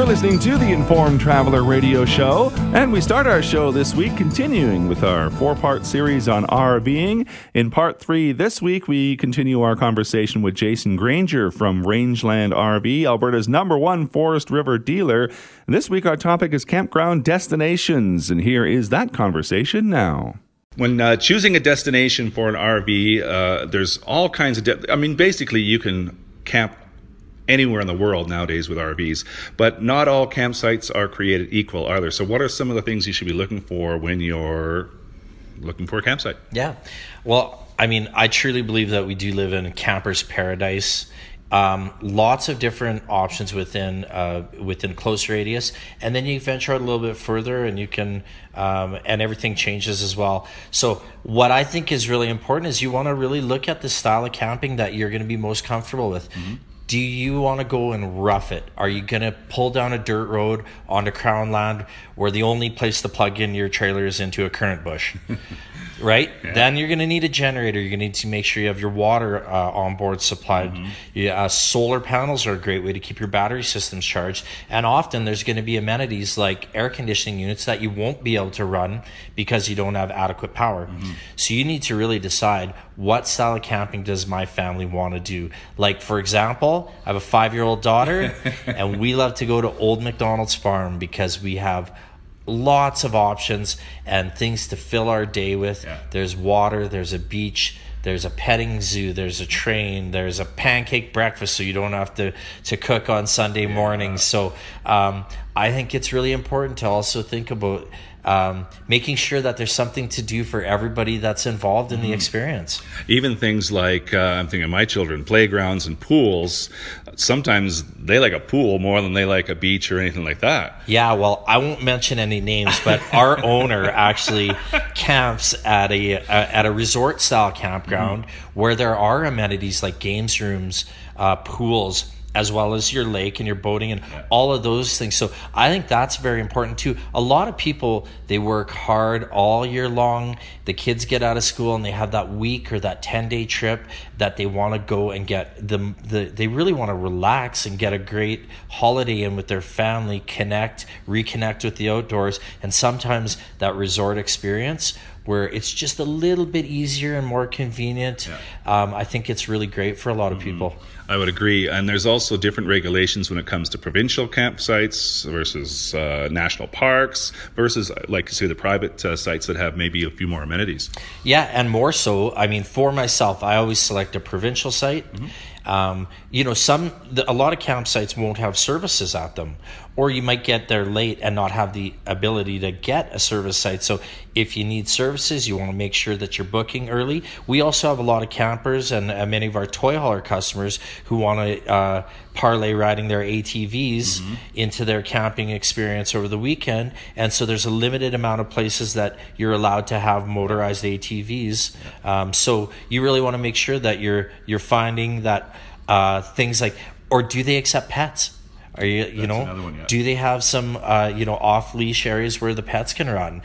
You're listening to the Informed Traveler Radio Show, and we start our show this week continuing with our four part series on RVing. In part three this week, we continue our conversation with Jason Grainger from Rangeland RV, Alberta's number one Forest River dealer. And this week, our topic is campground destinations, and here is that conversation now. When uh, choosing a destination for an RV, uh, there's all kinds of. De- I mean, basically, you can camp anywhere in the world nowadays with RVs. But not all campsites are created equal, are there? So, what are some of the things you should be looking for when you're looking for a campsite? Yeah. Well, I mean, I truly believe that we do live in a camper's paradise. Um, lots of different options within uh, within close radius, and then you venture out a little bit further, and you can um, and everything changes as well. So what I think is really important is you want to really look at the style of camping that you're going to be most comfortable with. Mm-hmm do you want to go and rough it? Are you going to pull down a dirt road onto crown land where the only place to plug in your trailer is into a currant bush? right? Yeah. Then you're going to need a generator. You're going to need to make sure you have your water uh, on board supplied. Mm-hmm. Yeah, uh, solar panels are a great way to keep your battery systems charged. And often there's going to be amenities like air conditioning units that you won't be able to run because you don't have adequate power. Mm-hmm. So you need to really decide what style of camping does my family want to do. Like, for example, I have a five year old daughter, and we love to go to Old McDonald's Farm because we have lots of options and things to fill our day with. Yeah. There's water, there's a beach, there's a petting zoo, there's a train, there's a pancake breakfast, so you don't have to to cook on Sunday yeah. mornings. So um, I think it's really important to also think about um, making sure that there's something to do for everybody that's involved in mm the mm-hmm. experience. Even things like uh, I'm thinking of my children, playgrounds and pools. Sometimes they like a pool more than they like a beach or anything like that. Yeah, well, I won't mention any names, but our owner actually camps at a, a, at a resort style campground mm where there are amenities like games rooms, uh, pools as well as your lake and your boating and yeah. all of those things. So I think that's very important too. A lot of people they work hard all year long. The kids get out of school and they have that week or that 10-day trip that they want to go and get the, the they really want to relax and get a great holiday in with their family, connect, reconnect with the outdoors and sometimes that resort experience where it's just a little bit easier and more convenient. Yeah. Um, I think it's really great for a lot of mm-hmm. people. I would agree. And there's also different regulations when it comes to provincial campsites versus uh, national parks versus, like you say, the private uh, sites that have maybe a few more amenities. Yeah, and more so. I mean, for myself, I always select a provincial site. Mm-hmm. Um, you know, some a lot of campsites won't have services at them, or you might get there late and not have the ability to get a service site. So, if you need services, you want to make sure that you're booking early. We also have a lot of campers and uh, many of our toy hauler customers who want to uh, parlay riding their ATVs mm-hmm. into their camping experience over the weekend. And so, there's a limited amount of places that you're allowed to have motorized ATVs. Um, so, you really want to make sure that you're you're finding that uh, things like, or do they accept pets? Are you you That's know one, yeah. do they have some uh, you know off leash areas where the pets can run?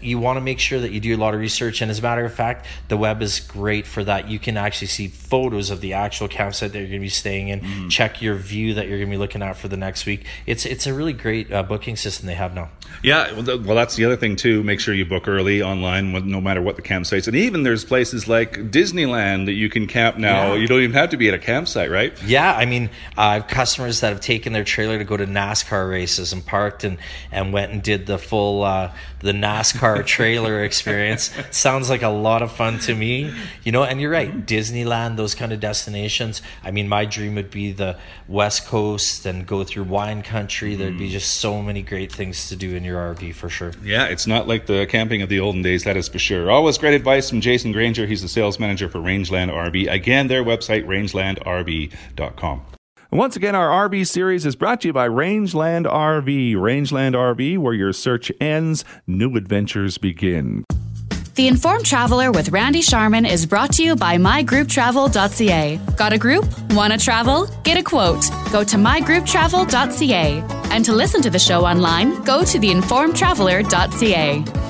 you want to make sure that you do a lot of research. And as a matter of fact, the web is great for that. You can actually see photos of the actual campsite that you're going to be staying in. Mm. Check your view that you're going to be looking at for the next week. It's it's a really great uh, booking system they have now. Yeah, well, that's the other thing too. Make sure you book early online, no matter what the campsites. And even there's places like Disneyland that you can camp now. Yeah. You don't even have to be at a campsite, right? Yeah, I mean, I have customers that have taken their trailer to go to NASCAR races and parked and and went and did the full uh, the NASCAR trailer experience. Sounds like a lot of fun to me, you know. And you're right, Disneyland, those kind of destinations. I mean, my dream would be the West Coast and go through wine country. There'd be mm. just so many great things to do in in your RV for sure. Yeah, it's not like the camping of the olden days, that is for sure. Always great advice from Jason Grainger. He's the sales manager for Rangeland RV. Again, their website, rangelandrv.com. Once again, our RV series is brought to you by Rangeland RV. Rangeland RV, where your search ends, new adventures begin. The Informed Traveler with Randy Sharman is brought to you by mygrouptravel.ca. Got a group? Want to travel? Get a quote. Go to mygrouptravel.ca. And to listen to the show online, go to theinformedtraveler.ca.